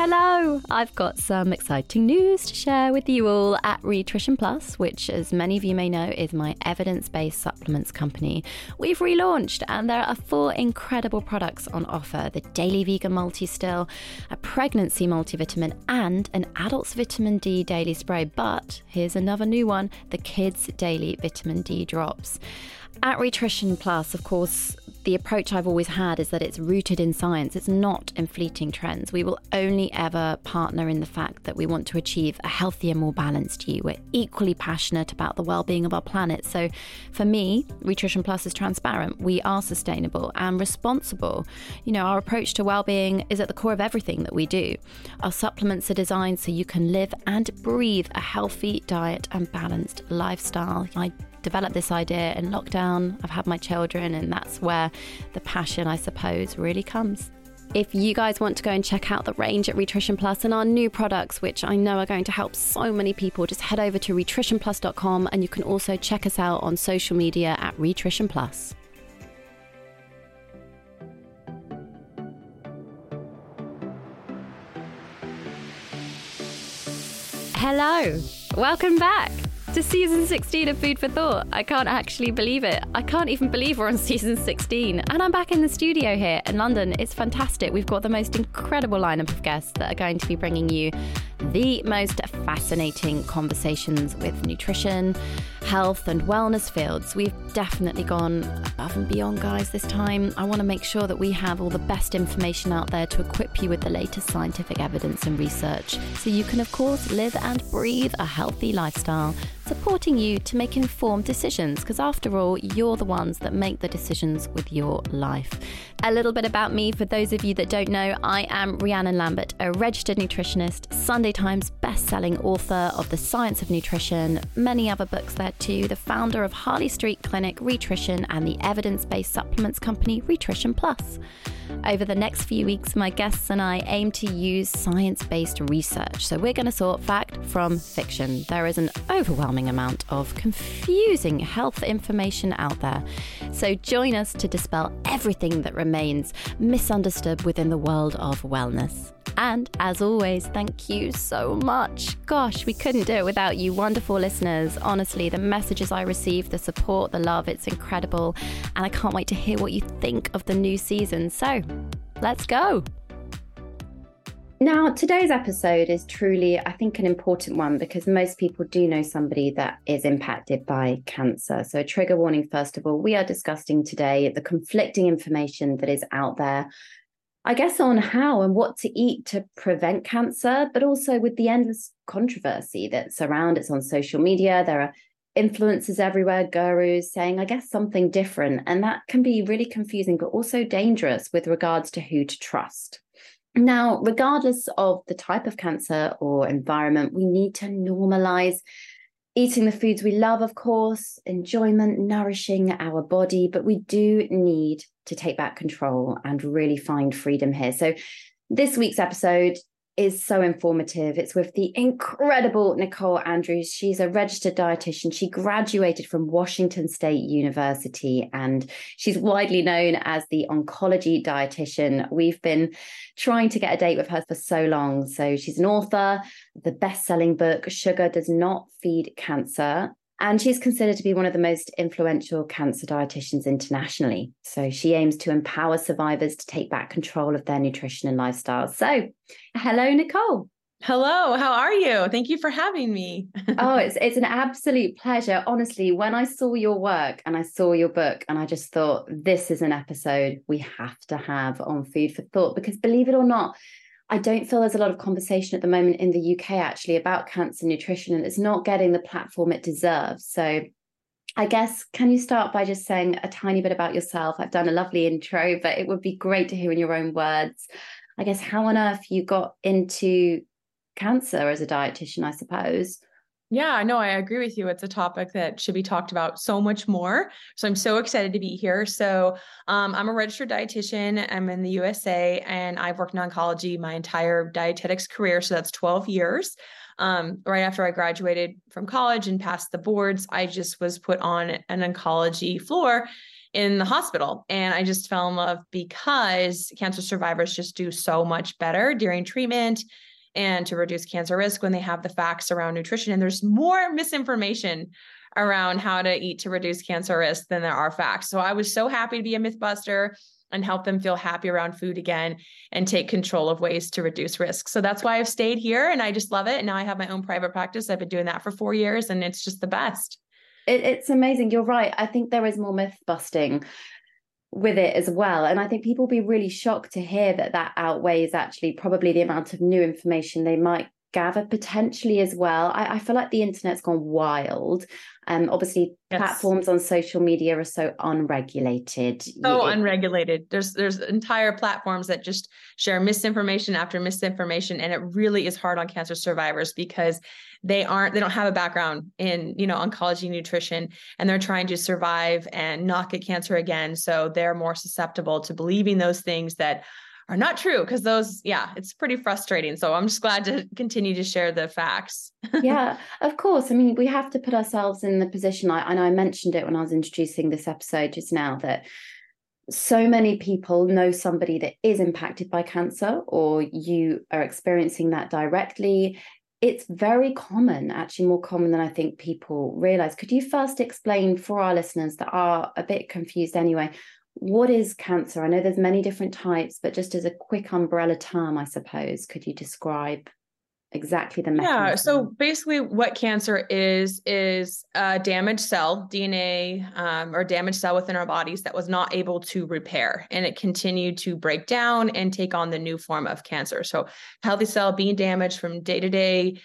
Hello! I've got some exciting news to share with you all at Rhitrition Plus, which, as many of you may know, is my evidence based supplements company. We've relaunched, and there are four incredible products on offer the Daily Vegan Multi Still, a pregnancy multivitamin, and an adult's vitamin D daily spray. But here's another new one the Kids Daily Vitamin D Drops. At Rhitrition Plus, of course, the approach I've always had is that it's rooted in science. It's not in fleeting trends. We will only ever partner in the fact that we want to achieve a healthier, more balanced you. We're equally passionate about the well-being of our planet. So, for me, Rhitrition Plus is transparent. We are sustainable and responsible. You know, our approach to well-being is at the core of everything that we do. Our supplements are designed so you can live and breathe a healthy diet and balanced lifestyle. I developed this idea in lockdown. I've had my children, and that's where the passion, I suppose, really comes. If you guys want to go and check out the range at Rhitrition Plus and our new products, which I know are going to help so many people, just head over to nutritionplus.com and you can also check us out on social media at Rhitrition Plus. Hello, welcome back to season 16 of Food for Thought. I can't actually believe it. I can't even believe we're on season 16. And I'm back in the studio here in London. It's fantastic. We've got the most incredible lineup of guests that are going to be bringing you the most fascinating conversations with nutrition, health, and wellness fields. We've definitely gone above and beyond, guys, this time. I want to make sure that we have all the best information out there to equip you with the latest scientific evidence and research so you can, of course, live and breathe a healthy lifestyle supporting you to make informed decisions because, after all, you're the ones that make the decisions with your life. A little bit about me for those of you that don't know I am Rhiannon Lambert, a registered nutritionist, Sunday Times best-selling author of The Science of Nutrition, many other books there too, the founder of Harley Street Clinic Rhitrition and the evidence based supplements company Rhitrition Plus. Over the next few weeks, my guests and I aim to use science based research. So we're going to sort fact from fiction. There is an overwhelming amount of confusing health information out there. So join us to dispel everything that remains misunderstood within the world of wellness. And as always, thank you so much. Gosh, we couldn't do it without you, wonderful listeners. Honestly, the messages I receive, the support, the love, it's incredible. And I can't wait to hear what you think of the new season. So let's go. Now, today's episode is truly, I think, an important one because most people do know somebody that is impacted by cancer. So, trigger warning first of all, we are discussing today the conflicting information that is out there I guess, on how and what to eat to prevent cancer, but also with the endless controversy that surrounds it on social media. There are influencers everywhere, gurus saying, I guess, something different. And that can be really confusing, but also dangerous with regards to who to trust. Now, regardless of the type of cancer or environment, we need to normalize eating the foods we love, of course, enjoyment, nourishing our body, but we do need to take back control and really find freedom here. So, this week's episode is so informative. It's with the incredible Nichole Andrews. She's a registered dietitian. She graduated from Washington State University and she's widely known as the oncology dietitian. We've been trying to get a date with her for so long. So she's an author the best-selling book Sugar Does Not Feed Cancer and she's considered to be one of the most influential cancer dietitians internationally. So she aims to empower survivors to take back control of their nutrition and lifestyle. So, hello, Nichole. Hello, how are you? Thank you for having me. oh, it's it's an absolute pleasure. Honestly, when I saw your work and I saw your book and I just thought this is an episode we have to have on food for thought because believe it or not, I don't feel there's a lot of conversation at the moment in the UK actually about cancer nutrition and it's not getting the platform it deserves. So I guess, can you start by just saying a tiny bit about yourself? I've done a lovely intro, but it would be great to hear in your own words. I guess how on earth you got into cancer as a dietitian, I suppose. Yeah, no, I agree with you. It's a topic that should be talked about so much more. So I'm so excited to be here. So um, I'm a registered dietitian. I'm in the USA and I've worked in oncology my entire dietetics career. So that's 12 years. Um, right after I graduated from college and passed the boards, I just was put on an oncology floor in the hospital. And I just fell in love because cancer survivors just do so much better during treatment and to reduce cancer risk when they have the facts around nutrition. And there's more misinformation around how to eat to reduce cancer risk than there are facts. So I was so happy to be a mythbuster and help them feel happy around food again and take control of ways to reduce risk. So that's why I've stayed here and I just love it. And now I have my own private practice. I've been doing that for four years and it's just the best. It, it's amazing. You're right. I think there is more myth busting with it as well. And I think people will be really shocked to hear that that outweighs actually probably the amount of new information they might gather potentially as well. I, I feel like the internet's gone wild. Um, obviously, yes. platforms on social media are so unregulated. So it, unregulated. There's there's entire platforms that just share misinformation after misinformation, and it really is hard on cancer survivors because they aren't they don't have a background in you know oncology nutrition and they're trying to survive and not get cancer again so they're more susceptible to believing those things that are not true because those yeah it's pretty frustrating. So i'm just glad to continue to share the facts. Yeah of course. I mean we have to put ourselves in the position I, and i mentioned it when i was introducing this episode just now that so many people know somebody that is impacted by cancer or you are experiencing that directly. It's very common, actually more common than I think people realize. Could you first explain for our listeners that are a bit confused anyway, what is cancer? I know there's many different types, but just as a quick umbrella term, I suppose, could you describe exactly the mechanism? Yeah. So basically, what cancer is is a damaged cell, DNA, um, or damaged cell within our bodies that was not able to repair, and it continued to break down and take on the new form of cancer. So healthy cell being damaged from day to day.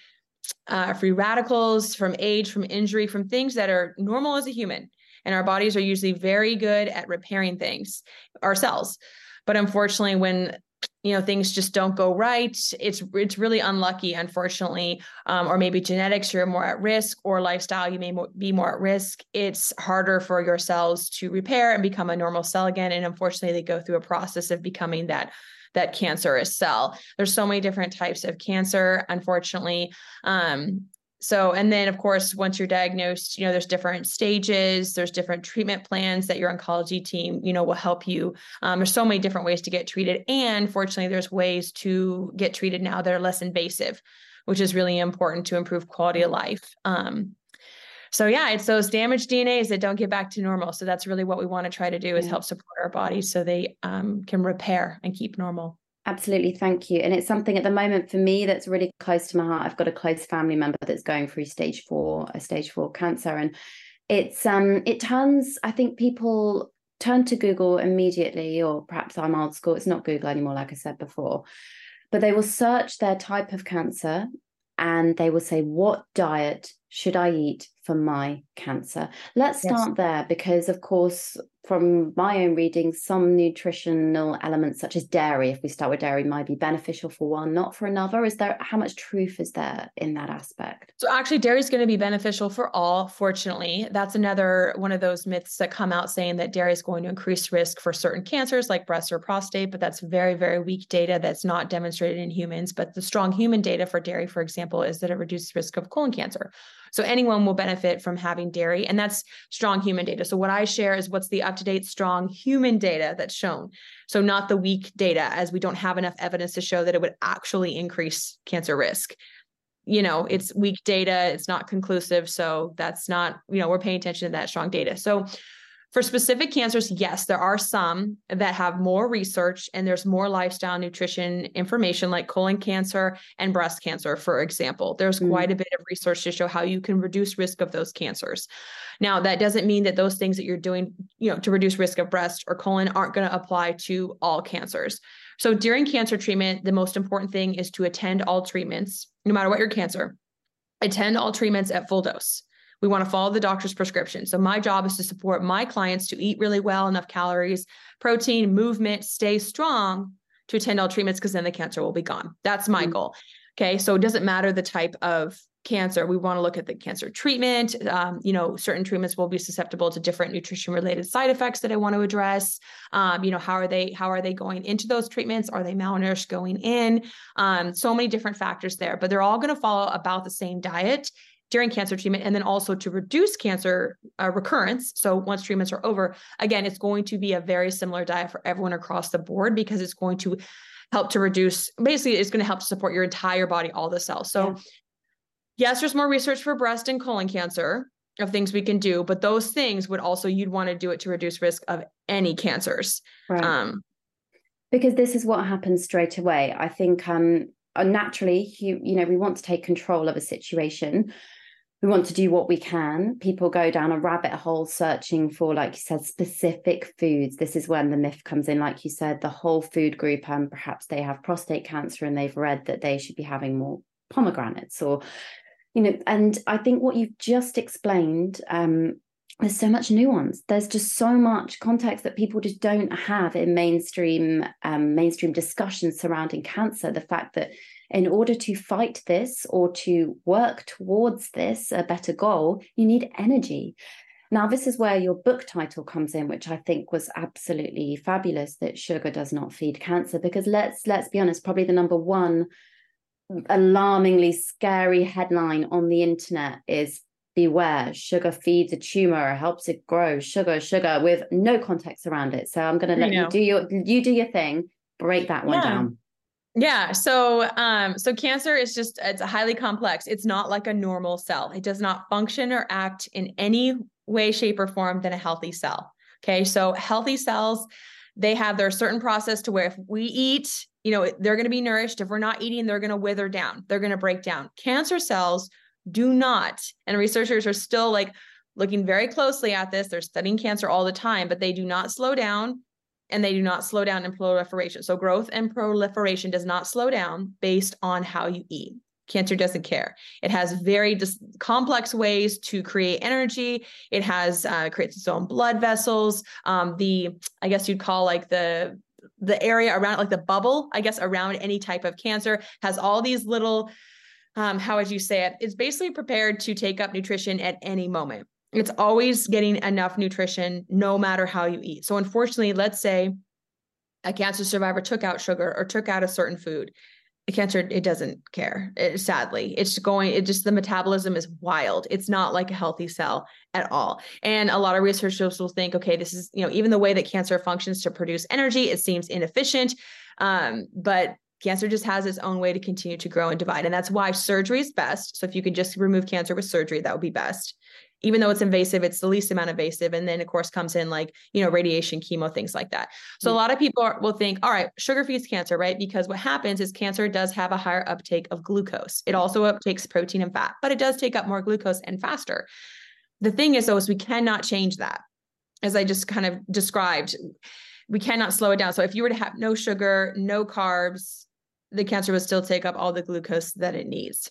Uh, free radicals from age, from injury, from things that are normal as a human. And our bodies are usually very good at repairing things, our cells. But unfortunately, when you know things just don't go right it's it's really unlucky unfortunately. Um, or maybe genetics you're more at risk or lifestyle you may be more at risk. It's harder for your cells to repair and become a normal cell again. And unfortunately they go through a process of becoming that that cancerous cell. There's so many different types of cancer unfortunately. Um, so and then of course once you're diagnosed you know there's different stages there's different treatment plans that your oncology team you know will help you. Um, there's so many different ways to get treated. And fortunately there's ways to get treated now that are less invasive which is really important to improve quality of life. Um, so yeah it's those damaged dnas that don't get back to normal. So that's really what we want to try to do is help support our bodies so they um, can repair and keep normal Absolutely, thank you. And it's something at the moment for me that's really close to my heart. I've got a close family member that's going through stage four, a stage four cancer, and it's um it turns. I think people turn to Google immediately, or perhaps I'm old school. It's not Google anymore, like I said before, but they will search their type of cancer and they will say, "What diet should I eat for my cancer?" Let's start yes. there because, of course, from my own reading, some nutritional elements, such as dairy, if we start with dairy, might be beneficial for one, not for another. Is there how much truth is there in that aspect? So, actually, dairy is going to be beneficial for all, fortunately. That's another one of those myths that come out saying that dairy is going to increase risk for certain cancers like breast or prostate, but that's very, very weak data that's not demonstrated in humans. But the strong human data for dairy, for example, is that it reduces risk of colon cancer. So anyone will benefit from having dairy, and that's strong human data. So what I share is what's the up to date, strong human data that's shown. So not the weak data, as we don't have enough evidence to show that it would actually increase cancer risk. You know, it's weak data, it's not conclusive. So that's not, you know, we're paying attention to that strong data. So For specific cancers, yes, there are some that have more research and there's more lifestyle nutrition information, like colon cancer and breast cancer, for example. There's mm. quite a bit of research to show how you can reduce risk of those cancers. Now, that doesn't mean that those things that you're doing, you know, to reduce risk of breast or colon aren't going to apply to all cancers. So during cancer treatment, the most important thing is to attend all treatments, no matter what your cancer. Attend all treatments at full dose. We want to follow the doctor's prescription. So my job is to support my clients to eat really well, enough calories, protein, movement, stay strong to attend all treatments because then the cancer will be gone. That's my mm-hmm. goal. Okay. So it doesn't matter the type of cancer. We want to look at the cancer treatment. Um, you know, certain treatments will be susceptible to different nutrition related side effects that I want to address. Um, you know, how are they how are they going into those treatments? Are they malnourished going in? Um, so many different factors there, but they're all going to follow about the same diet during cancer treatment and then also to reduce cancer uh, recurrence. So once treatments are over again it's going to be a very similar diet for everyone across the board because it's going to help to reduce basically it's going to help to support your entire body all the cells. So yeah. yes there's more research for breast and colon cancer of things we can do but those things would also you'd want to do it to reduce risk of any cancers. Right. um because this is what happens straight away. I think um uh, naturally you you know we want to take control of a situation we want to do what we can. People go down a rabbit hole searching for, like you said, specific foods. This is when the myth comes in, like you said, the whole food group, and perhaps they have prostate cancer and they've read that they should be having more pomegranates or, you know, and I think what you've just explained, um, there's so much nuance. There's just so much context that people just don't have in mainstream um, mainstream discussions surrounding cancer. The fact that in order to fight this or to work towards this, a better goal, you need energy. Now, this is where your book title comes in, which I think was absolutely fabulous that sugar does not feed cancer. Because let's let's be honest, probably the number one alarmingly scary headline on the internet is beware sugar feeds a tumor helps it grow sugar sugar with no context around it so i'm going to let you do your you do your thing break that one yeah. down yeah. So, um, so cancer is just, it's highly complex. It's not like a normal cell. It does not function or act in any way, shape, or form than a healthy cell. Okay. So healthy cells, they have their certain process to where if we eat, you know, they're going to be nourished. If we're not eating, they're going to wither down. They're going to break down. Cancer cells do not. And researchers are still like looking very closely at this. They're studying cancer all the time, but they do not slow down and they do not slow down in proliferation. So growth and proliferation does not slow down based on how you eat. Cancer doesn't care. It has very dis- complex ways to create energy. It has uh, creates its own blood vessels. Um, the I guess you'd call like the the area around like the bubble, I guess around any type of cancer has all these little um, how would you say it? It's basically prepared to take up nutrition at any moment it's always getting enough nutrition no matter how you eat. So unfortunately, let's say a cancer survivor took out sugar or took out a certain food. A cancer, it doesn't care. It, sadly, it's going, it just the metabolism is wild. It's not like a healthy cell at all. And a lot of researchers will think, okay, this is, you know, even the way that cancer functions to produce energy, it seems inefficient. Um, but cancer just has its own way to continue to grow and divide. And that's why surgery is best. So if you could just remove cancer with surgery, that would be best even though it's invasive, it's the least amount invasive. And then, of course, comes in like, you know, radiation, chemo, things like that. So mm-hmm. a lot of people are, will think, all right, sugar feeds cancer, right? Because what happens is cancer does have a higher uptake of glucose. It also uptakes protein and fat, but it does take up more glucose and faster. The thing is, though, is we cannot change that. As I just kind of described, we cannot slow it down. So if you were to have no sugar, no carbs, the cancer would still take up all the glucose that it needs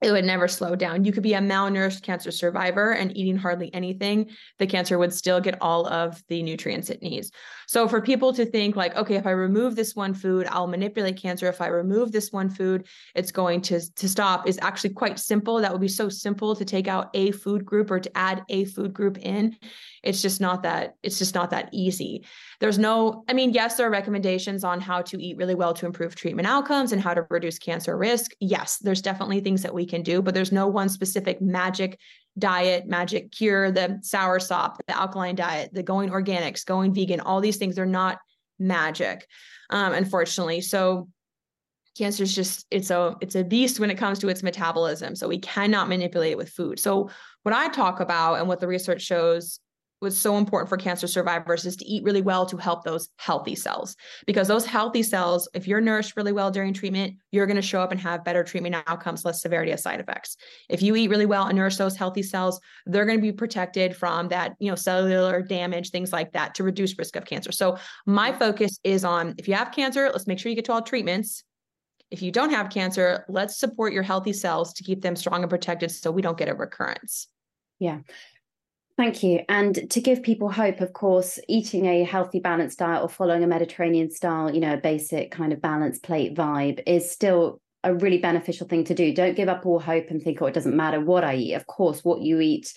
it would never slow down. You could be a malnourished cancer survivor and eating hardly anything, the cancer would still get all of the nutrients it needs. So for people to think like, okay, if I remove this one food, I'll manipulate cancer. If I remove this one food, it's going to to stop is actually quite simple. That would be so simple to take out a food group or to add a food group in. It's just not that it's just not that easy. There's no I mean, yes, there are recommendations on how to eat really well to improve treatment outcomes and how to reduce cancer risk. Yes, there's definitely things that we can do, but there's no one specific magic diet, magic cure, the sour sop, the alkaline diet, the going organics, going vegan, all these things are not magic, um, unfortunately. So cancer is just it's a it's a beast when it comes to its metabolism. So we cannot manipulate it with food. So what I talk about and what the research shows what's so important for cancer survivors is to eat really well to help those healthy cells. Because those healthy cells if you're nourished really well during treatment you're going to show up and have better treatment outcomes less severity of side effects. If you eat really well and nourish those healthy cells they're going to be protected from that you know cellular damage things like that to reduce risk of cancer. So my focus is on if you have cancer let's make sure you get to all treatments. If you don't have cancer let's support your healthy cells to keep them strong and protected so we don't get a recurrence. Yeah Thank you. And to give people hope, of course, eating a healthy, balanced diet or following a Mediterranean style, you know, a basic kind of balanced plate vibe is still a really beneficial thing to do. Don't give up all hope and think, oh, it doesn't matter what I eat. Of course, what you eat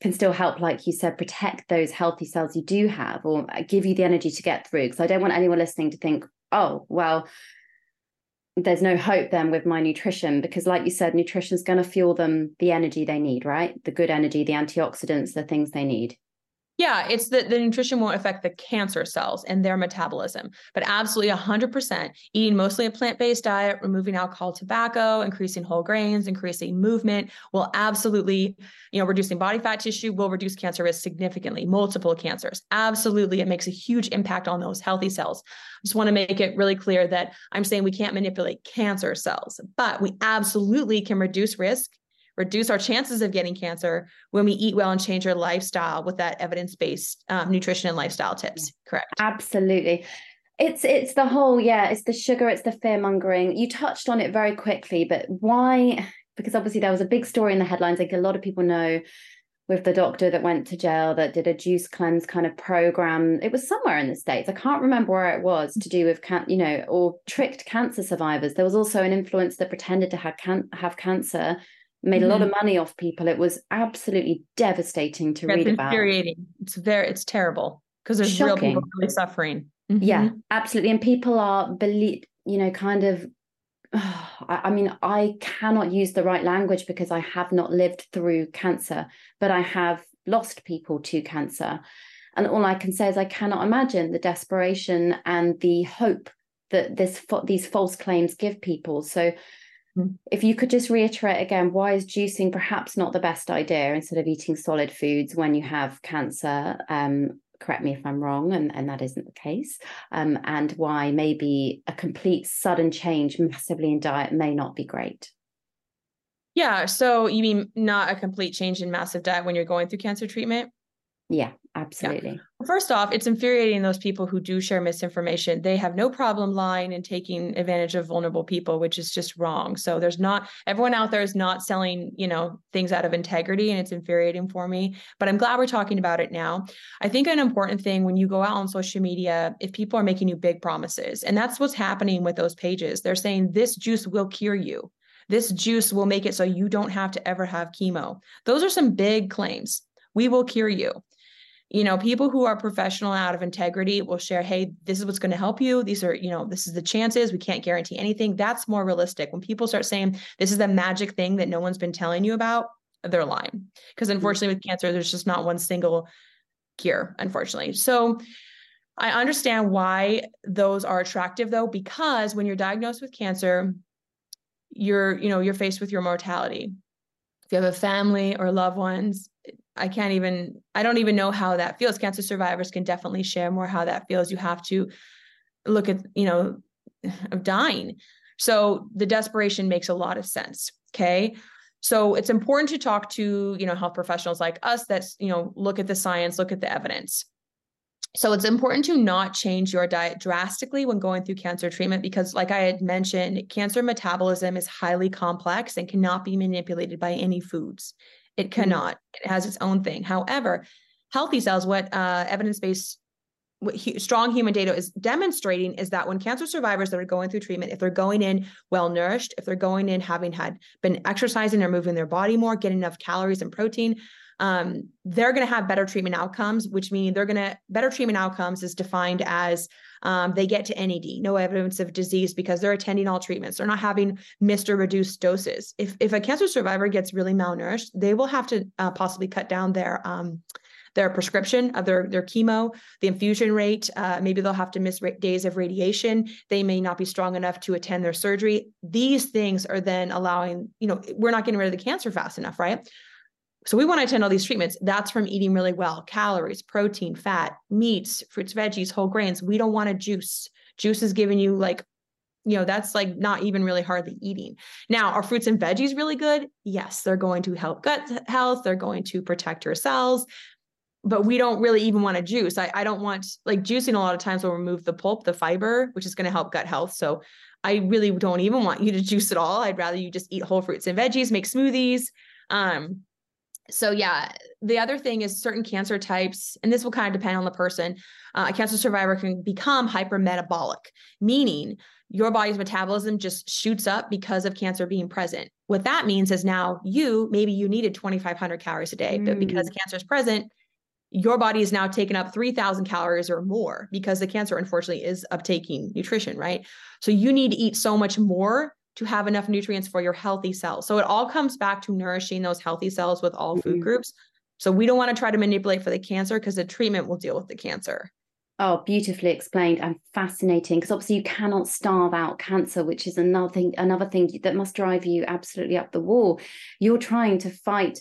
can still help, like you said, protect those healthy cells you do have or give you the energy to get through. Because I don't want anyone listening to think, oh, well, there's no hope then with my nutrition because like you said nutrition is going to fuel them the energy they need right? The good energy the antioxidants the things they need yeah, it's that the nutrition won't affect the cancer cells and their metabolism, but absolutely 100% eating mostly a plant based diet, removing alcohol, tobacco, increasing whole grains, increasing movement will absolutely, you know, reducing body fat tissue will reduce cancer risk significantly, multiple cancers. Absolutely. It makes a huge impact on those healthy cells. I just want to make it really clear that I'm saying we can't manipulate cancer cells, but we absolutely can reduce risk reduce our chances of getting cancer when we eat well and change our lifestyle with that evidence-based um, nutrition and lifestyle tips correct? Absolutely. It's it's the whole yeah it's the sugar it's the fear mongering you touched on it very quickly but why because obviously there was a big story in the headlines like a lot of people know with the doctor that went to jail that did a juice cleanse kind of program. It was somewhere in the states. I can't remember where it was to do with can you know or tricked cancer survivors. There was also an influencer that pretended to have can- have cancer made mm-hmm. a lot of mm-hmm. money off people. It was absolutely devastating to read about. Infuriating. It's very, it's terrible because there's Shocking. real people really suffering. Mm-hmm. Yeah, absolutely. And people are believe, you know, kind of. Oh, I, I mean, I cannot use the right language because I have not lived through cancer, but I have lost people to cancer. And all I can say is I cannot imagine the desperation and the hope that this these false claims give people. So. If you could just reiterate again, why is juicing perhaps not the best idea instead of eating solid foods when you have cancer? Um, correct me if I'm wrong, and, and that isn't the case. Um, and why maybe a complete sudden change massively in diet may not be great. Yeah. So you mean not a complete change in massive diet when you're going through cancer treatment? Yeah, absolutely. Yeah. First off, it's infuriating those people who do share misinformation. They have no problem lying and taking advantage of vulnerable people, which is just wrong. So there's not everyone out there is not selling, you know, things out of integrity and it's infuriating for me, but I'm glad we're talking about it now. I think an important thing when you go out on social media, if people are making you big promises, and that's what's happening with those pages. They're saying this juice will cure you. This juice will make it so you don't have to ever have chemo. Those are some big claims. We will cure you you know people who are professional out of integrity will share hey this is what's going to help you. These are you know this is the chances. We can't guarantee anything. That's more realistic. When people start saying this is the magic thing that no one's been telling you about they're lying. Because mm-hmm. unfortunately with cancer there's just not one single cure unfortunately. So i understand why those are attractive though because when you're diagnosed with cancer you're you know you're faced with your mortality. If you have a family or loved ones I can't even, I don't even know how that feels. Cancer survivors can definitely share more how that feels. You have to look at, you know, of dying. So the desperation makes a lot of sense. Okay. So it's important to talk to, you know, health professionals like us that, you know, look at the science, look at the evidence. So it's important to not change your diet drastically when going through cancer treatment because, like I had mentioned, cancer metabolism is highly complex and cannot be manipulated by any foods. It mm-hmm. cannot. Mm-hmm. It has its own thing. However, healthy cells, what uh, evidence-based what he, strong human data is demonstrating is that when cancer survivors that are going through treatment, if they're going in well nourished, if they're going in having had been exercising or moving their body more, getting enough calories and protein, um, they're going to have better treatment outcomes, which mean they're going to better treatment outcomes is defined as um, they get to NAD, no evidence of disease, because they're attending all treatments. They're not having missed or reduced doses. If if a cancer survivor gets really malnourished, they will have to uh, possibly cut down their um, their prescription of their their chemo, the infusion rate. Uh, maybe they'll have to miss days of radiation. They may not be strong enough to attend their surgery. These things are then allowing, you know, we're not getting rid of the cancer fast enough, right? So we want to attend all these treatments. That's from eating really well, calories, protein, fat, meats, fruits, veggies, whole grains. We don't want a juice. Juice is giving you like, you know, that's like not even really hardly eating. Now, are fruits and veggies really good? Yes, they're going to help gut health. They're going to protect your cells but we don't really even want to juice. I, I don't want like juicing a lot of times will remove the pulp, the fiber, which is going to help gut health. So I really don't even want you to juice at all. I'd rather you just eat whole fruits and veggies, make smoothies. Um, so yeah, the other thing is certain cancer types, and this will kind of depend on the person. Uh, a cancer survivor can become hypermetabolic, meaning your body's metabolism just shoots up because of cancer being present. What that means is now you maybe you needed 2,500 calories a day, mm. but because mm. cancer is present, your body is now taking up 3000 calories or more because the cancer unfortunately is uptaking nutrition right so you need to eat so much more to have enough nutrients for your healthy cells so it all comes back to nourishing those healthy cells with all food mm-hmm. groups so we don't want to try to manipulate for the cancer because the treatment will deal with the cancer Oh, beautifully explained and fascinating. Because obviously you cannot starve out cancer, which is another thing, another thing that must drive you absolutely up the wall. You're trying to fight.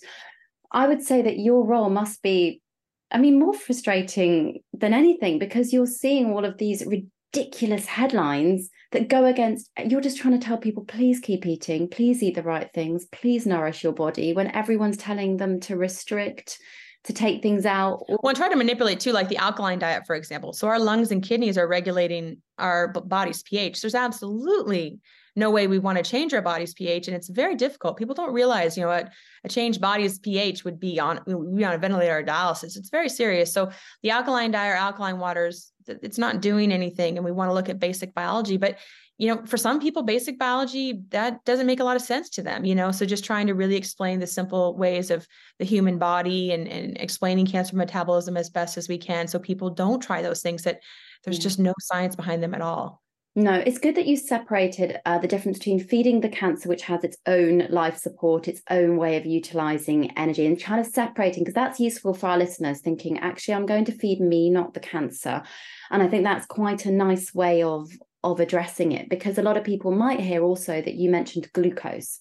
I would say that your role must be I mean, more frustrating than anything because you're seeing all of these ridiculous headlines that go against, you're just trying to tell people, please keep eating, please eat the right things, please nourish your body when everyone's telling them to restrict, to take things out. Well, and try to manipulate too, like the alkaline diet, for example. So our lungs and kidneys are regulating our body's pH. There's absolutely no way we want to change our body's pH. And it's very difficult. People don't realize, you know, what a changed body's pH would be on, we on a ventilator or dialysis. It's very serious. So the alkaline diet or alkaline waters, it's not doing anything. And we want to look at basic biology. But you know, for some people, basic biology, that doesn't make a lot of sense to them, you know. So just trying to really explain the simple ways of the human body and, and explaining cancer metabolism as best as we can so people don't try those things that there's yeah. just no science behind them at all. No, it's good that you separated uh, the difference between feeding the cancer, which has its own life support, its own way of utilizing energy, and trying to separating because that's useful for our listeners thinking, actually, I'm going to feed me, not the cancer. And I think that's quite a nice way of of addressing it because a lot of people might hear also that you mentioned glucose.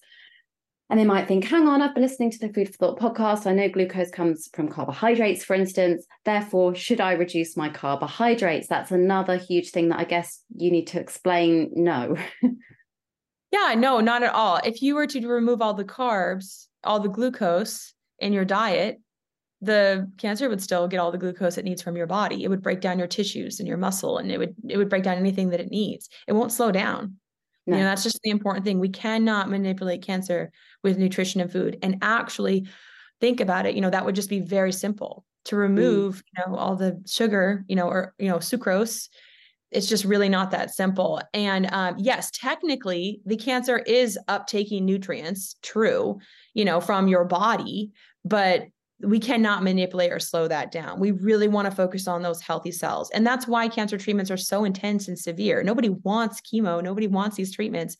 And they might think, hang on, I've been listening to the Food for Thought podcast. I know glucose comes from carbohydrates, for instance. Therefore, should I reduce my carbohydrates? That's another huge thing that I guess you need to explain. No. yeah, no, not at all. If you were to remove all the carbs, all the glucose in your diet, the cancer would still get all the glucose it needs from your body. It would break down your tissues and your muscle and it would it would break down anything that it needs. It won't slow down. No. You know, that's just the important thing. We cannot manipulate cancer with nutrition and food. And actually think about it, you know, that would just be very simple to mm. remove, mm. you know, all the sugar, you know, or, you know, sucrose. It's just really not that simple. And um, yes, technically, the cancer is uptaking nutrients, true, you know, from your body, but we cannot manipulate or slow that down. We really want to focus on those healthy cells. And that's why cancer treatments are so intense and severe. Nobody wants chemo, nobody wants these treatments.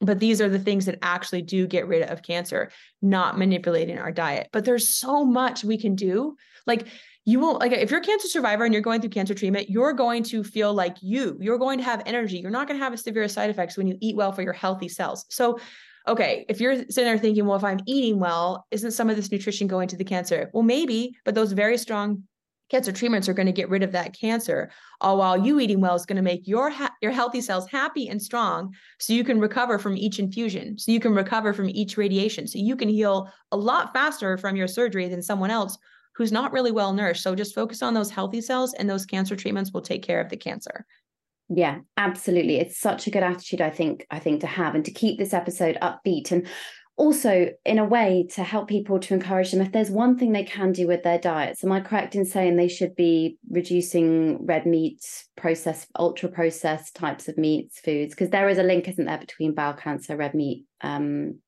But these are the things that actually do get rid of cancer, not manipulating our diet. But there's so much we can do. Like, you won't like if you're a cancer survivor and you're going through cancer treatment, you're going to feel like you. You're going to have energy. You're not going to have severe side effects when you eat well for your healthy cells. So okay, if you're sitting there thinking, well, if I'm eating well, isn't some of this nutrition going to the cancer? Well, maybe, but those very strong cancer treatments are going to get rid of that cancer all while you eating well is going to make your ha- your healthy cells happy and strong so you can recover from each infusion so you can recover from each radiation so you can heal a lot faster from your surgery than someone else who's not really well nourished so just focus on those healthy cells and those cancer treatments will take care of the cancer yeah, absolutely. It's such a good attitude, I think, I think to have and to keep this episode upbeat and also in a way to help people to encourage them. If there's one thing they can do with their diets am i correct in saying they should be reducing red meats processed ultra processed types of meats foods? Because there is a link isn't there between bowel cancer red meat um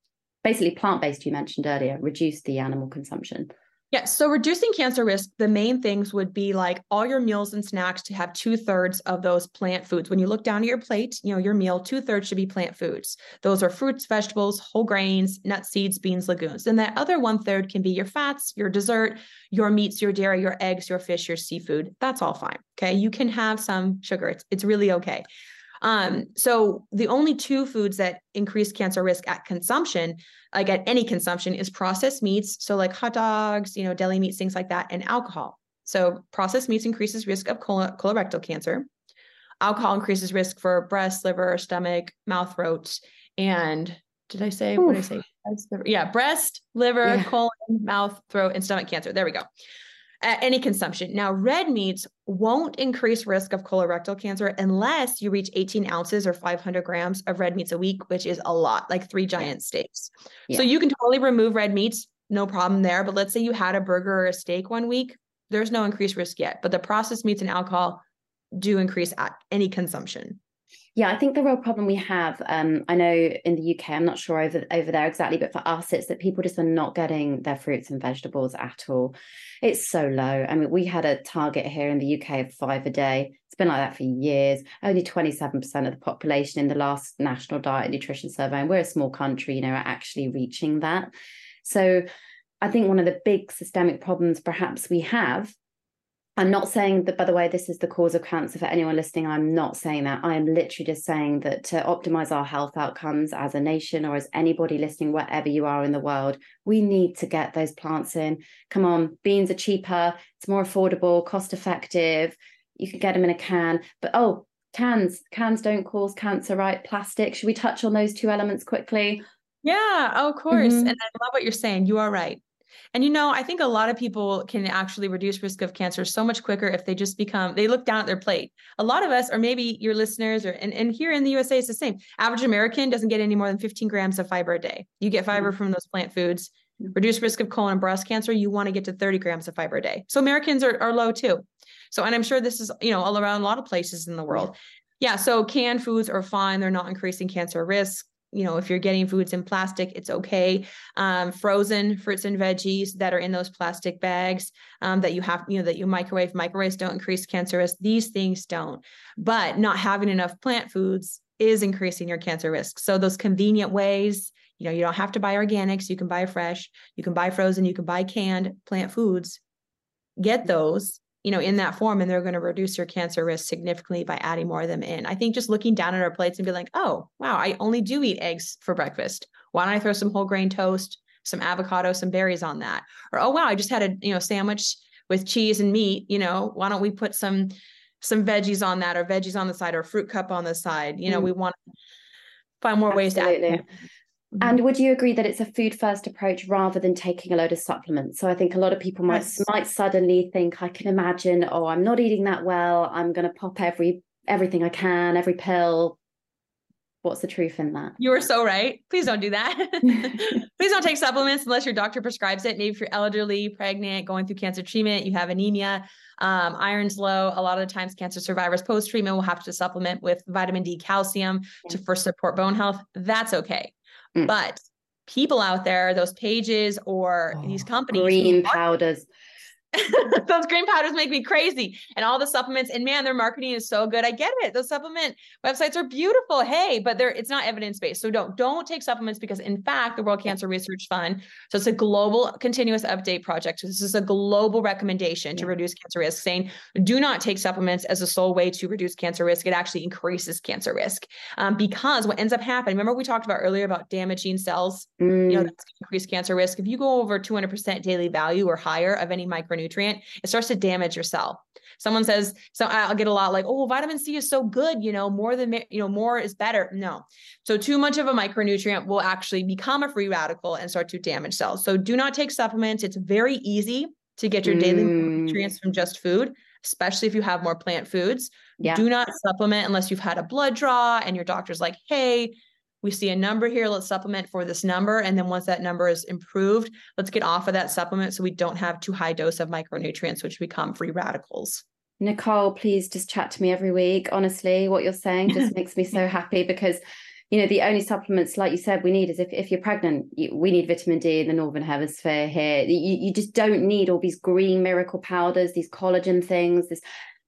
basically plant-based you mentioned earlier reduce the animal consumption yeah. So reducing cancer risk, the main things would be like all your meals and snacks to have two thirds of those plant foods. When you look down at your plate, you know, your meal, two thirds should be plant foods. Those are fruits, vegetables, whole grains, nuts, seeds, beans, legumes. And that other one third can be your fats, your dessert, your meats, your dairy, your eggs, your fish, your seafood. That's all fine. Okay. You can have some sugar. It's, it's really okay. Um, so the only two foods that increase cancer risk at consumption, like at any consumption, is processed meats. So like hot dogs, you know, deli meats, things like that, and alcohol. So processed meats increases risk of colorectal cancer. Alcohol increases risk for breast, liver, stomach, mouth, throat, and did I say Oof. what did I say? Yeah, breast, liver, yeah. colon, mouth, throat, and stomach cancer. There we go at any consumption. Now, red meats won't increase risk of colorectal cancer unless you reach 18 ounces or 500 grams of red meats a week, which is a lot, like three giant steaks. Yeah. So you can totally remove red meats, no problem there. But let's say you had a burger or a steak one week, there's no increased risk yet. But the processed meats and alcohol do increase at any consumption. Yeah, I think the real problem we have, um, I know in the UK, I'm not sure over over there exactly, but for us, it's that people just are not getting their fruits and vegetables at all. It's so low. I mean, we had a target here in the UK of five a day. It's been like that for years. Only 27% of the population in the last National Diet and Nutrition Survey, and we're a small country, you know, are actually reaching that. So I think one of the big systemic problems perhaps we have I'm not saying that, by the way, this is the cause of cancer for anyone listening. I'm not saying that. I am literally just saying that to optimize our health outcomes as a nation or as anybody listening, wherever you are in the world, we need to get those plants in. Come on, beans are cheaper, it's more affordable, cost effective. You can get them in a can. But oh, cans, cans don't cause cancer, right? Plastic. Should we touch on those two elements quickly? Yeah, of course. Mm-hmm. And I love what you're saying. You are right. And you know, I think a lot of people can actually reduce risk of cancer so much quicker if they just become they look down at their plate. A lot of us, or maybe your listeners, or and, and here in the USA, it's the same. Average American doesn't get any more than 15 grams of fiber a day. You get fiber mm-hmm. from those plant foods. Reduce risk of colon and breast cancer, you want to get to 30 grams of fiber a day. So Americans are, are low too. So, and I'm sure this is, you know, all around a lot of places in the world. Yeah. So canned foods are fine. They're not increasing cancer risk you know, if you're getting foods in plastic, it's okay. Um, frozen fruits and veggies that are in those plastic bags um, that you have, you know, that you microwave, microwaves don't increase cancer risk. These things don't. But not having enough plant foods is increasing your cancer risk. So those convenient ways, you know, you don't have to buy organics. You can buy fresh. You can buy frozen. You can buy canned plant foods. Get those you know, in that form, and they're going to reduce your cancer risk significantly by adding more of them in. I think just looking down at our plates and be like, oh, wow, I only do eat eggs for breakfast. Why don't I throw some whole grain toast, some avocado, some berries on that? Or, oh, wow, I just had a, you know, sandwich with cheese and meat, you know, why don't we put some some veggies on that or veggies on the side or fruit cup on the side? You know, mm. we want to find more Absolutely. ways to add and would you agree that it's a food first approach rather than taking a load of supplements? So I think a lot of people might yes. might suddenly think, I can imagine, oh, I'm not eating that well. I'm going to pop every everything I can, every pill. What's the truth in that? You are so right. Please don't do that. Please don't take supplements unless your doctor prescribes it. Maybe if you're elderly, pregnant, going through cancer treatment, you have anemia, um, iron's low. A lot of the times, cancer survivors post treatment will have to supplement with vitamin D, calcium to first support bone health. That's okay. Mm. But people out there, those pages or oh, these companies, green powders, those green powders make me crazy. And all the supplements and man their marketing is so good. I get it. Those supplement websites are beautiful. Hey but they're it's not evidence-based. So don't don't take supplements because in fact the world cancer research fund so it's a global continuous update project. So this is a global recommendation to reduce cancer risk saying do not take supplements as a sole way to reduce cancer risk. It actually increases cancer risk. Um, because what ends up happening remember we talked about earlier about damaging cells? Mm. you know mm. that's increased cancer risk. If you go over 200% daily value or higher of any micronutrient nutrient, it starts to damage your cell. Someone says, so I'll get a lot like, oh, vitamin C is so good, you know, more than, you know, more is better. No. So too much of a micronutrient will actually become a free radical and start to damage cells. So do not take supplements. It's very easy to get your mm. daily nutrients from just food, especially if you have more plant foods. Yeah. Do not supplement unless you've had a blood draw and your doctor's like, hey, we see a number here, let's supplement for this number. And then once that number is improved, let's get off of that supplement so we don't have too high dose of micronutrients, which become free radicals. Nichole, please just chat to me every week. Honestly, what you're saying just makes me so happy because you know the only supplements like you said we need is if, if you're pregnant you, we need vitamin d in the northern hemisphere here you, you just don't need all these green miracle powders these collagen things this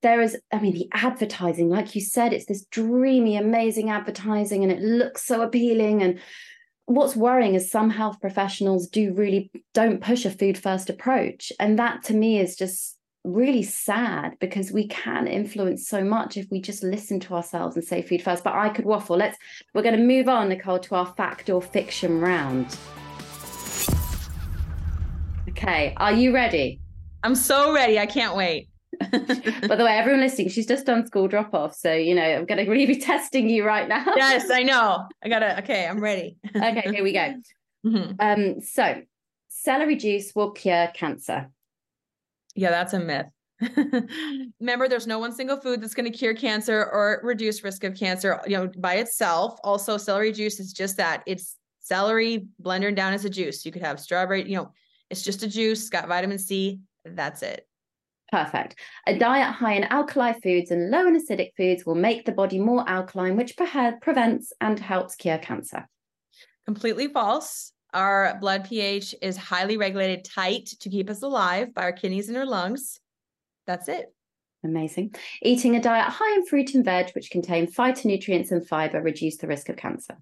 there is i mean the advertising like you said it's this dreamy amazing advertising and it looks so appealing and what's worrying is some health professionals do really don't push a food first approach and that to me is just really sad because we can influence so much if we just listen to ourselves and say food first. But I could waffle. Let's we're going to move on, Nichole, to our fact or fiction round. Okay, are you ready? I'm so ready. I can't wait. By the way, everyone listening, she's just done school drop off. So, you know, I'm going to really be testing you right now. yes, I know. I got to, okay, I'm ready. okay, here we go. Mm-hmm. Um, so, celery juice will cure cancer. Yeah, that's a myth. Remember, there's no one single food that's going to cure cancer or reduce risk of cancer, you know, by itself. Also, celery juice is just that. It's celery blended down as a juice. You could have strawberry, you know, it's just a juice, got vitamin C. That's it. Perfect. A diet high in alkali foods and low in acidic foods will make the body more alkaline, which pre- prevents and helps cure cancer. Completely false. Our blood pH is highly regulated tight to keep us alive by our kidneys and our lungs. That's it. Amazing. Eating a diet high in fruit and veg, which contain phytonutrients and fiber, reduce the risk of cancer.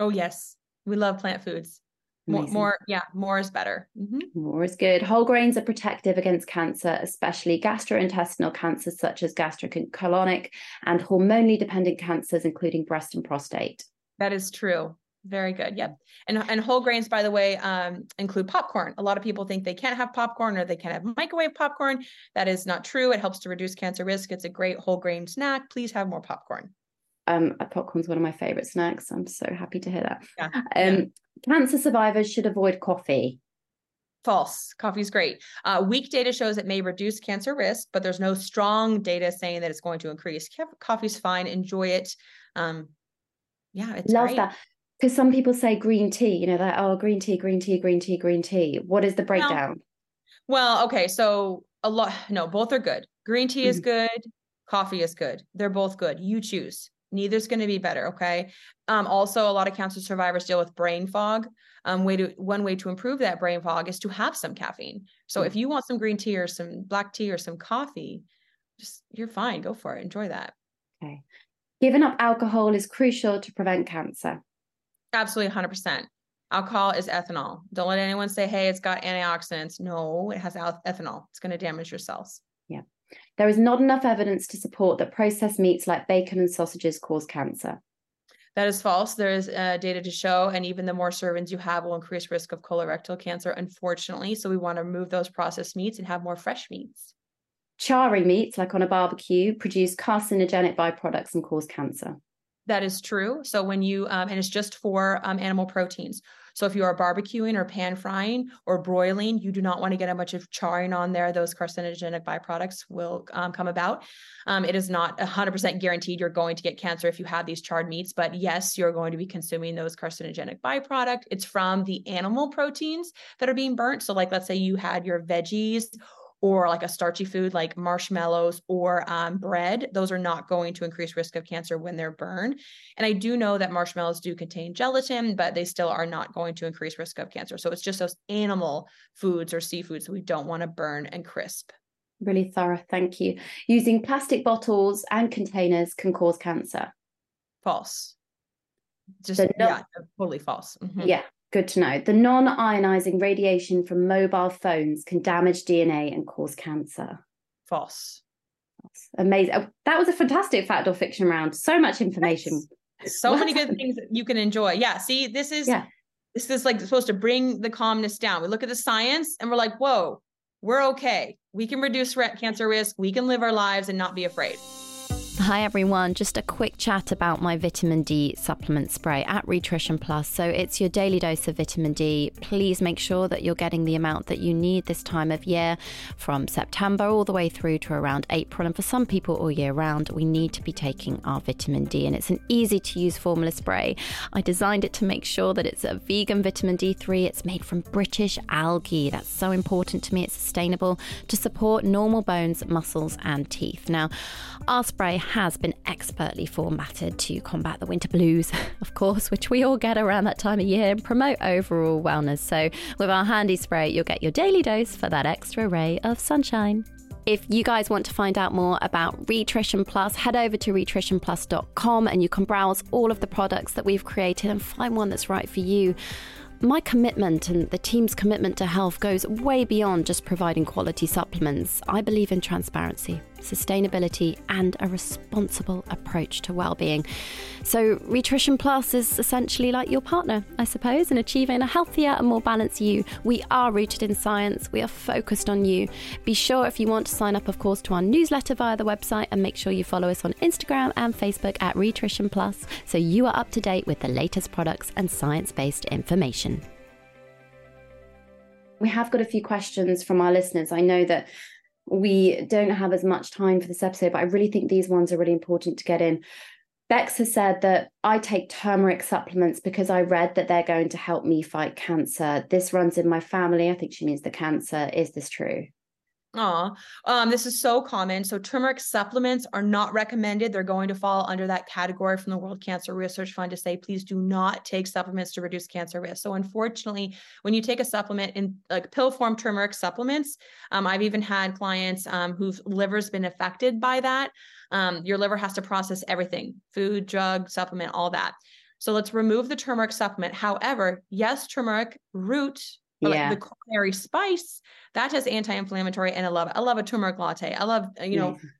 Oh, yes. We love plant foods. More, more, yeah, more is better. Mm-hmm. More is good. Whole grains are protective against cancer, especially gastrointestinal cancers such as gastric and colonic and hormonally dependent cancers, including breast and prostate. That is true. Very good. Yep. And and whole grains, by the way, um, include popcorn. A lot of people think they can't have popcorn or they can't have microwave popcorn. That is not true. It helps to reduce cancer risk. It's a great whole grain snack. Please have more popcorn. Um, popcorn's one of my favorite snacks. I'm so happy to hear that. Yeah. Um, yeah. Cancer survivors should avoid coffee. False. Coffee is great. Uh, weak data shows it may reduce cancer risk, but there's no strong data saying that it's going to increase. Coffee's fine. Enjoy it. Um, yeah, it's love great. that because some people say green tea. You know that oh, green tea, green tea, green tea, green tea. What is the breakdown? Well, well okay, so a lot. No, both are good. Green tea mm-hmm. is good. Coffee is good. They're both good. You choose neither's going to be better okay? Um, also a lot of cancer survivors deal with brain fog. Um, way to one way to improve that brain fog is to have some caffeine. So mm-hmm. if you want some green tea or some black tea or some coffee just you're fine. Go for it. Enjoy that. Okay. Giving up alcohol is crucial to prevent cancer. Absolutely 100% alcohol is ethanol. Don't let anyone say hey it's got antioxidants. No it has ethanol. It's going to damage your cells. Yeah there is not enough evidence to support that processed meats like bacon and sausages cause cancer. That is false. There is uh, data to show, and even the more servings you have will increase risk of colorectal cancer, unfortunately. So we want to remove those processed meats and have more fresh meats. Charring meats, like on a barbecue, produce carcinogenic byproducts and cause cancer. That is true. So when you, um, and it's just for um, animal proteins. So if you are barbecuing or pan frying or broiling, you do not want to get a bunch of charring on there. Those carcinogenic byproducts will um, come about. Um, it is not 100% guaranteed you're going to get cancer if you have these charred meats, but yes, you're going to be consuming those carcinogenic byproduct. It's from the animal proteins that are being burnt. So like, let's say you had your veggies or like a starchy food like marshmallows or um, bread, those are not going to increase risk of cancer when they're burned. And I do know that marshmallows do contain gelatin, but they still are not going to increase risk of cancer. So it's just those animal foods or seafoods that we don't want to burn and crisp. Really thorough. Thank you. Using plastic bottles and containers can cause cancer. False. Just, no- yeah, totally false. Mm-hmm. Yeah. Good to know. The non ionizing radiation from mobile phones can damage DNA and cause cancer. False. Amazing. Oh, that was a fantastic fact or fiction round. So much information. So many good things that you can enjoy. Yeah. See, this is yeah. this is like supposed to bring the calmness down. We look at the science and we're like, whoa, we're okay. We can reduce cancer risk. We can live our lives and not be afraid. Hi everyone, just a quick chat about my vitamin D supplement spray at Rhitrition Plus. So it's your daily dose of vitamin D. Please make sure that you're getting the amount that you need this time of year from September all the way through to around April. And for some people all year round, we need to be taking our vitamin D. And it's an easy to use formula spray. I designed it to make sure that it's a vegan vitamin D3. It's made from British algae. That's so important to me. It's sustainable to support normal bones, muscles, and teeth. Now, our spray has been expertly formatted to combat the winter blues, of course, which we all get around that time of year and promote overall wellness. So, with our handy spray, you'll get your daily dose for that extra ray of sunshine. If you guys want to find out more about Rhitrition Plus, head over to rhitritionplus.com and you can browse all of the products that we've created and find one that's right for you. My commitment and the team's commitment to health goes way beyond just providing quality supplements. I believe in transparency, sustainability, and a responsible approach to well-being. So, Rhitrition Plus is essentially like your partner, I suppose, in achieving a healthier and more balanced you. We are rooted in science. We are focused on you. Be sure if you want to sign up, of course, to our newsletter via the website, and make sure you follow us on Instagram and Facebook at Rhitrition Plus, so you are up to date with the latest products and science-based information. We have got a few questions from our listeners. I know that we don't have as much time for this episode, but I really think these ones are really important to get in. Bex has said that I take turmeric supplements because I read that they're going to help me fight cancer. This runs in my family. I think she means the cancer. Is this true? Oh, um, this is so common. So turmeric supplements are not recommended. They're going to fall under that category from the World Cancer Research Fund to say, please do not take supplements to reduce cancer risk. So unfortunately, when you take a supplement in like pill form turmeric supplements, um, I've even had clients um, whose liver's been affected by that. Um, your liver has to process everything, food, drug, supplement, all that. So let's remove the turmeric supplement. However, yes, turmeric root yeah. like the culinary spice that has anti-inflammatory and i love it i love a turmeric latte. I love uh, you know yeah.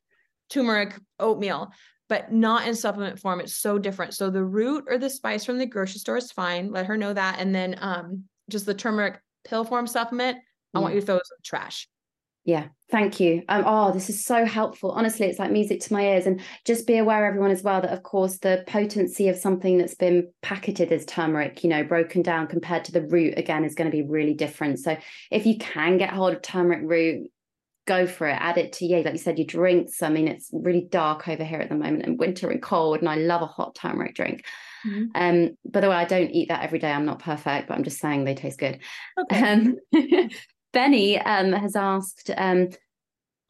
turmeric oatmeal but not in supplement form. It's so different. So the root or the spice from the grocery store is fine. Let her know that. And then um just the turmeric pill form supplement i want you to throw the trash yeah, thank you. Um, oh, this is so helpful. Honestly, it's like music to my ears. And just be aware, everyone, as well, that of course the potency of something that's been packeted as turmeric, you know, broken down compared to the root again is going to be really different. So if you can get hold of turmeric root, go for it. Add it to yeah, like you said, your drinks. I mean, it's really dark over here at the moment and winter and cold, and I love a hot turmeric drink. Mm-hmm. Um, by the way, I don't eat that every day. I'm not perfect, but I'm just saying they taste good. Okay. Um, Benny um, has asked, um,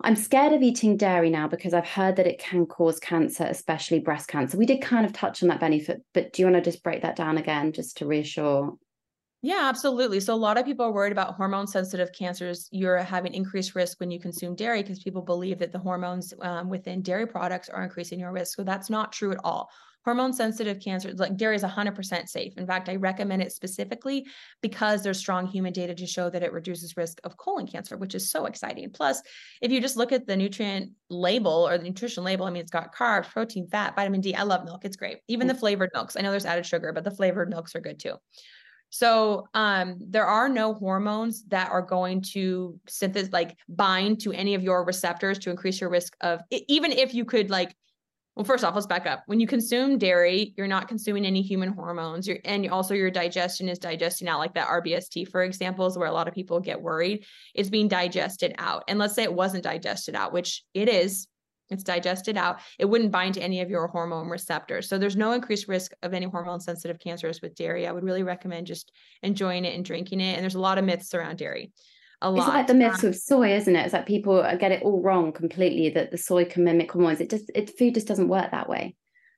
I'm scared of eating dairy now because I've heard that it can cause cancer, especially breast cancer. We did kind of touch on that, Benny, but do you want to just break that down again just to reassure? Yeah, absolutely. So a lot of people are worried about hormone sensitive cancers. You're having increased risk when you consume dairy because people believe that the hormones um, within dairy products are increasing your risk. So that's not true at all hormone sensitive cancer, like dairy is 100% safe. In fact, I recommend it specifically because there's strong human data to show that it reduces risk of colon cancer, which is so exciting. Plus, if you just look at the nutrient label or the nutrition label, I mean, it's got carbs, protein, fat, vitamin D. I love milk. It's great. Even the mm. flavored milks. I know there's added sugar, but the flavored milks are good too. So um, there are no hormones that are going to synthesize, like bind to any of your receptors to increase your risk of, even if you could like well, first off, let's back up. When you consume dairy, you're not consuming any human hormones. You're, and also your digestion is digesting out, like that RBST, for example, is where a lot of people get worried. It's being digested out. And let's say it wasn't digested out, which it is. It's digested out. It wouldn't bind to any of your hormone receptors. So there's no increased risk of any hormone sensitive cancers with dairy. I would really recommend just enjoying it and drinking it. And there's a lot of myths around dairy a lot. It's like the myths with soy, isn't it? It's like people get it all wrong completely that the soy can mimic hormones. It just it food just doesn't work that way.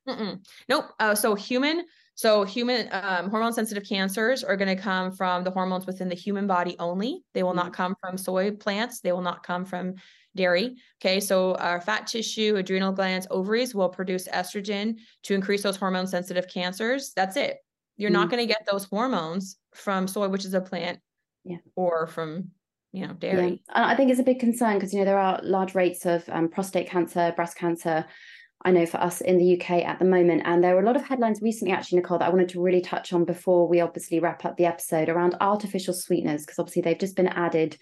Mm-mm. Nope. Uh, so human, so human um, hormone sensitive cancers are going to come from the hormones within the human body only. They will mm-hmm. not come from soy plants. They will not come from dairy. Okay. So our fat tissue, adrenal glands, ovaries will produce estrogen to increase those hormone sensitive cancers. That's it. You're mm-hmm. not going to get those hormones from soy, which is a plant, yeah. or from you know dairy. Yeah. i think it's a big concern because you know there are large rates of um, prostate cancer breast cancer i know for us in the uk at the moment. And there were a lot of headlines recently actually nichole that i wanted to really touch on before we obviously wrap up the episode around artificial sweeteners because obviously they've just been added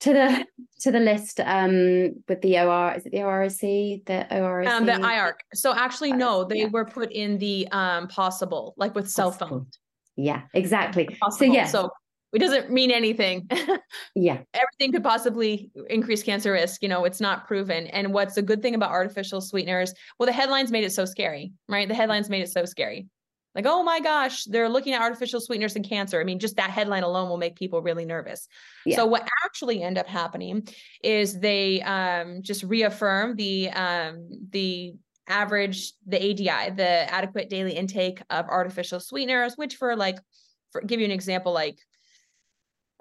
to the to the list um with the OR is it the ORC the ORC um the IARC so actually no they yeah. were put in the um possible like with cell phones. Yeah exactly. Possible. so yeah. so it doesn't mean anything. yeah. Everything could possibly increase cancer risk. You know, it's not proven. And what's a good thing about artificial sweeteners? Well, the headlines made it so scary, right? The headlines made it so scary. Like, oh my gosh, they're looking at artificial sweeteners and cancer. I mean, just that headline alone will make people really nervous. Yeah. So what actually end up happening is they um, just reaffirm the um, the average, the ADI, the adequate daily intake of artificial sweeteners, which for like, for give you an example, like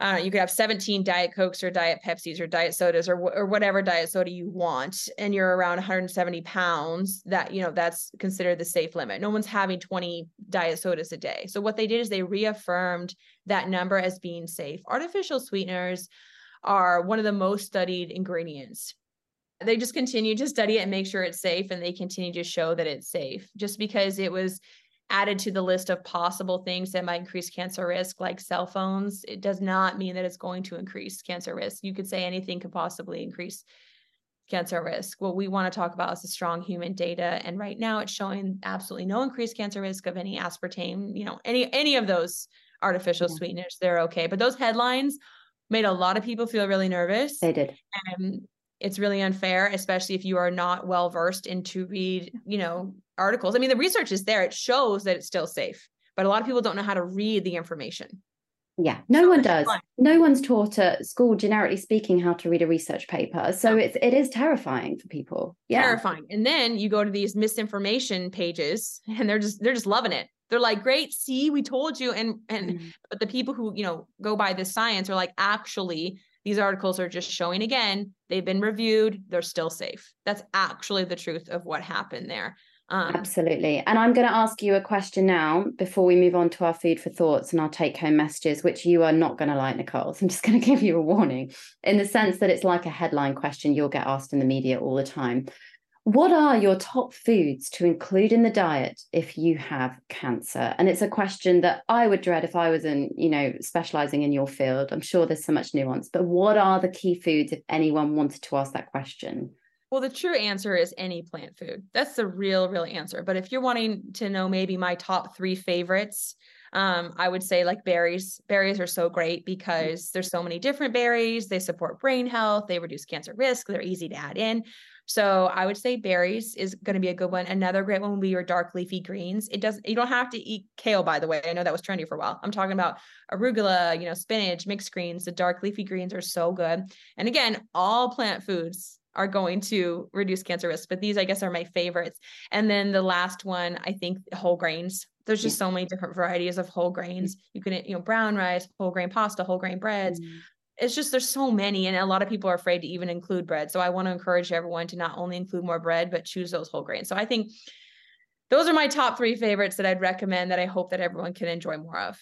uh, you could have 17 diet cokes or diet pepsis or diet sodas or, or whatever diet soda you want and you're around 170 pounds that you know that's considered the safe limit. No one's having 20 diet sodas a day. So what they did is they reaffirmed that number as being safe. Artificial sweeteners are one of the most studied ingredients. They just continue to study it and make sure it's safe and they continue to show that it's safe. Just because it was added to the list of possible things that might increase cancer risk, like cell phones, it does not mean that it's going to increase cancer risk. You could say anything could possibly increase cancer risk. What we want to talk about is the strong human data. And right now it's showing absolutely no increased cancer risk of any aspartame, you know, any any of those artificial yeah. sweeteners. They're okay. But those headlines made a lot of people feel really nervous. They did. And it's really unfair, especially if you are not well versed in to read, you know, articles. I mean, the research is there; it shows that it's still safe, but a lot of people don't know how to read the information. Yeah, no so one does. Fun. No one's taught at school, generically speaking, how to read a research paper. So it's it is terrifying for people. Yeah, terrifying. And then you go to these misinformation pages, and they're just they're just loving it. They're like, "Great, see, we told you." And and mm. but the people who you know go by this science are like, actually, these articles are just showing again they've been reviewed they're still safe. That's actually the truth of what happened there. Um, absolutely. And i'm going to ask you a question now before we move on to our food for thoughts and our take home messages which you are not going to like nichole. So i'm just going to give you a warning in the sense that it's like a headline question you'll get asked in the media all the time what are your top foods to include in the diet if you have cancer? And it's a question that I would dread if I was in, you know, specializing in your field. I'm sure there's so much nuance, but what are the key foods if anyone wanted to ask that question? Well, the true answer is any plant food. That's the real, real answer. But if you're wanting to know maybe my top three favorites, um, I would say like berries. Berries are so great because there's so many different berries. They support brain health, they reduce cancer risk, they're easy to add in. So I would say berries is going to be a good one. Another great one would be your dark leafy greens. It doesn't you don't have to eat kale, by the way. I know that was trendy for a while. I'm talking about arugula, you know, spinach, mixed greens. The dark leafy greens are so good. And again, all plant foods are going to reduce cancer risk, but these I guess are my favorites. And then the last one, I think whole grains. There's just so many different varieties of whole grains. You can, you know, brown rice, whole grain pasta, whole grain breads. Mm it's just there's so many and a lot of people are afraid to even include bread. So i want to encourage everyone to not only include more bread but choose those whole grains. So i think those are my top three favorites that i'd recommend that i hope that everyone can enjoy more of.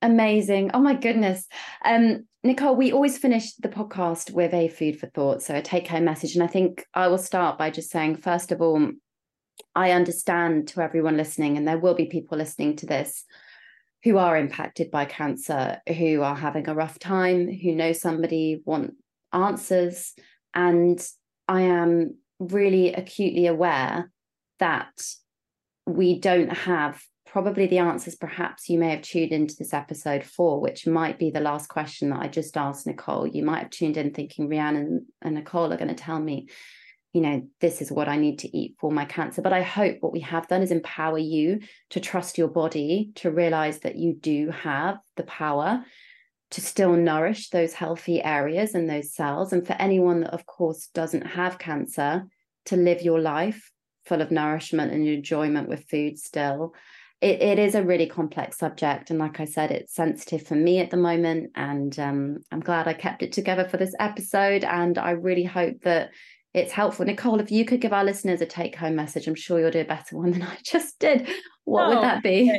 Amazing. Oh my goodness. Um nichole we always finish the podcast with a food for thought so a take home message. And i think i will start by just saying first of all i understand to everyone listening and there will be people listening to this who are impacted by cancer, who are having a rough time, who know somebody, want answers. And I am really acutely aware that we don't have probably the answers perhaps you may have tuned into this episode for, which might be the last question that I just asked Nichole. You might have tuned in thinking Rhiannon and, and Nichole are going to tell me you know, this is what I need to eat for my cancer. But I hope what we have done is empower you to trust your body, to realize that you do have the power to still nourish those healthy areas and those cells. And for anyone that, of course, doesn't have cancer, to live your life full of nourishment and enjoyment with food still. It, it is a really complex subject. And like I said, it's sensitive for me at the moment. And um, I'm glad I kept it together for this episode. And I really hope that it's helpful. Nichole, if you could give our listeners a take home message, I'm sure you'll do a better one than I just did. What would oh, that be?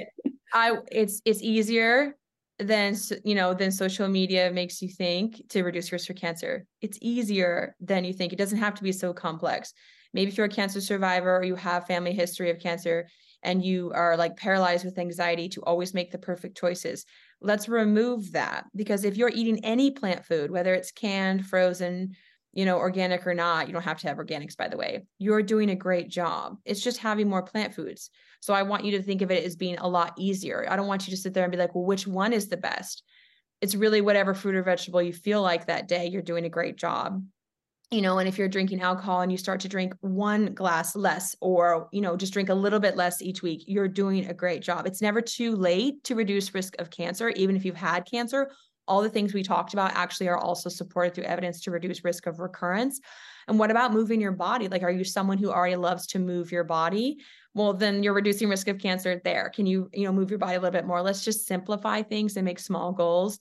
I it's it's easier than you know than social media makes you think to reduce risk for cancer. It's easier than you think. It doesn't have to be so complex. Maybe if you're a cancer survivor or you have family history of cancer and you are like paralyzed with anxiety to always make the perfect choices. Let's remove that because if you're eating any plant food, whether it's canned, frozen, you know, organic or not, you don't have to have organics, by the way. You're doing a great job. It's just having more plant foods. So I want you to think of it as being a lot easier. I don't want you to sit there and be like, well, which one is the best? It's really whatever fruit or vegetable you feel like that day, you're doing a great job. You know, and if you're drinking alcohol and you start to drink one glass less or, you know, just drink a little bit less each week, you're doing a great job. It's never too late to reduce risk of cancer, even if you've had cancer all the things we talked about actually are also supported through evidence to reduce risk of recurrence. And what about moving your body? Like, are you someone who already loves to move your body? Well, then you're reducing risk of cancer there. Can you, you know, move your body a little bit more? Let's just simplify things and make small goals.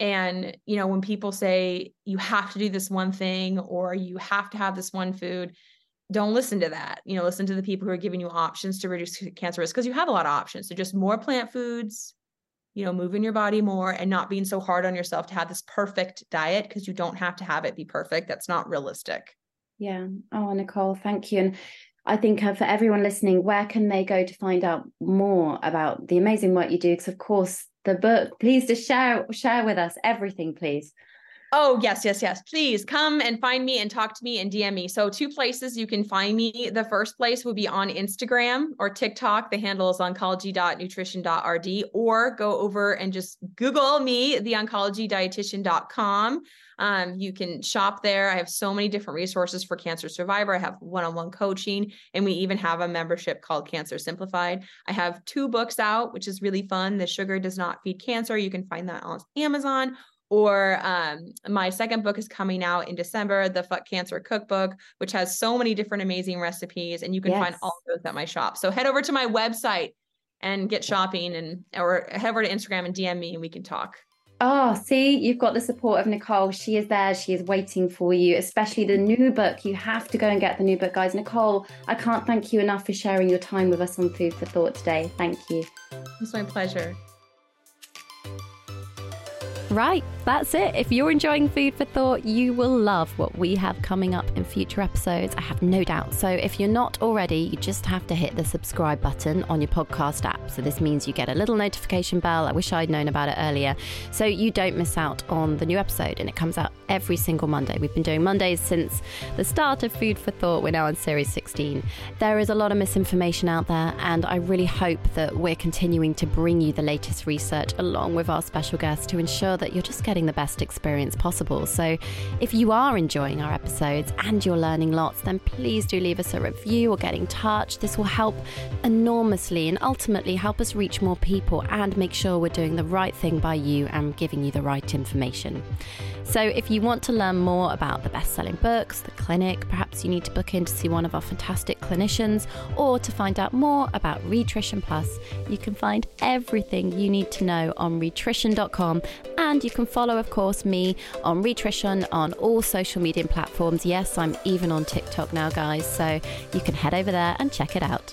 And, you know, when people say you have to do this one thing or you have to have this one food, don't listen to that. You know, listen to the people who are giving you options to reduce cancer risk because you have a lot of options. So just more plant foods, you know, moving your body more and not being so hard on yourself to have this perfect diet because you don't have to have it be perfect. That's not realistic. Yeah. Oh, Nichole, thank you. And I think uh, for everyone listening, where can they go to find out more about the amazing work you do? Because of course, the book. Please just share share with us everything, please. Oh, yes, yes, yes. Please come and find me and talk to me and DM me. So, two places you can find me. The first place would be on Instagram or TikTok. The handle is oncology.nutrition.rd, or go over and just Google me, the oncologydietitian.com. Um, you can shop there. I have so many different resources for Cancer Survivor. I have one on one coaching, and we even have a membership called Cancer Simplified. I have two books out, which is really fun. The Sugar Does Not Feed Cancer. You can find that on Amazon or um, my second book is coming out in December, the Fuck Cancer Cookbook, which has so many different amazing recipes, and you can yes. find all those at my shop. So head over to my website and get shopping, and or head over to Instagram and DM me, and we can talk. Oh, see, you've got the support of Nichole. She is there. She is waiting for you, especially the new book. You have to go and get the new book, guys. Nichole, I can't thank you enough for sharing your time with us on Food for Thought today. Thank you. It's my pleasure. Right, that's it. If you're enjoying Food for Thought, you will love what we have coming up in future episodes. I have no doubt. So if you're not already, you just have to hit the subscribe button on your podcast app. So this means you get a little notification bell. I wish I'd known about it earlier. So you don't miss out on the new episode, and it comes out every single Monday. We've been doing Mondays since the start of Food for Thought. We're now on series 16. There is a lot of misinformation out there, and I really hope that we're continuing to bring you the latest research along with our special guests to ensure that that you're just getting the best experience possible. So, if you are enjoying our episodes and you're learning lots, then please do leave us a review or get in touch. This will help enormously and ultimately help us reach more people and make sure we're doing the right thing by you and giving you the right information. So, if you want to learn more about the best selling books, the clinic, perhaps you need to book in to see one of our fantastic clinicians, or to find out more about Rhitrition Plus, you can find everything you need to know on rhitrition.com and you can follow, of course, me on Rhitrition on all social media platforms. Yes, I'm even on TikTok now, guys. So you can head over there and check it out.